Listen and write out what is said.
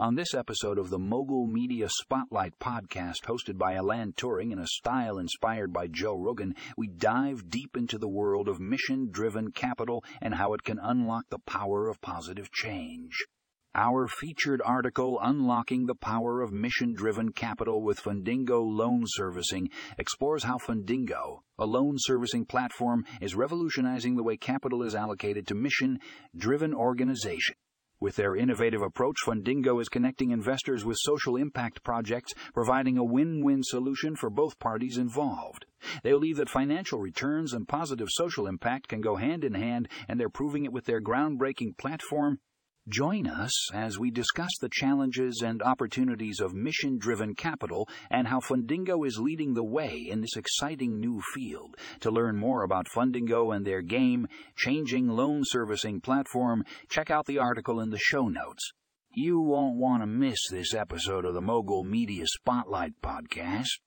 On this episode of the Mogul Media Spotlight podcast, hosted by Alan Turing in a style inspired by Joe Rogan, we dive deep into the world of mission driven capital and how it can unlock the power of positive change. Our featured article, Unlocking the Power of Mission Driven Capital with Fundingo Loan Servicing, explores how Fundingo, a loan servicing platform, is revolutionizing the way capital is allocated to mission driven organizations. With their innovative approach, Fundingo is connecting investors with social impact projects, providing a win win solution for both parties involved. They believe that financial returns and positive social impact can go hand in hand, and they're proving it with their groundbreaking platform, Join us as we discuss the challenges and opportunities of mission driven capital and how Fundingo is leading the way in this exciting new field. To learn more about Fundingo and their game changing loan servicing platform, check out the article in the show notes. You won't want to miss this episode of the Mogul Media Spotlight podcast.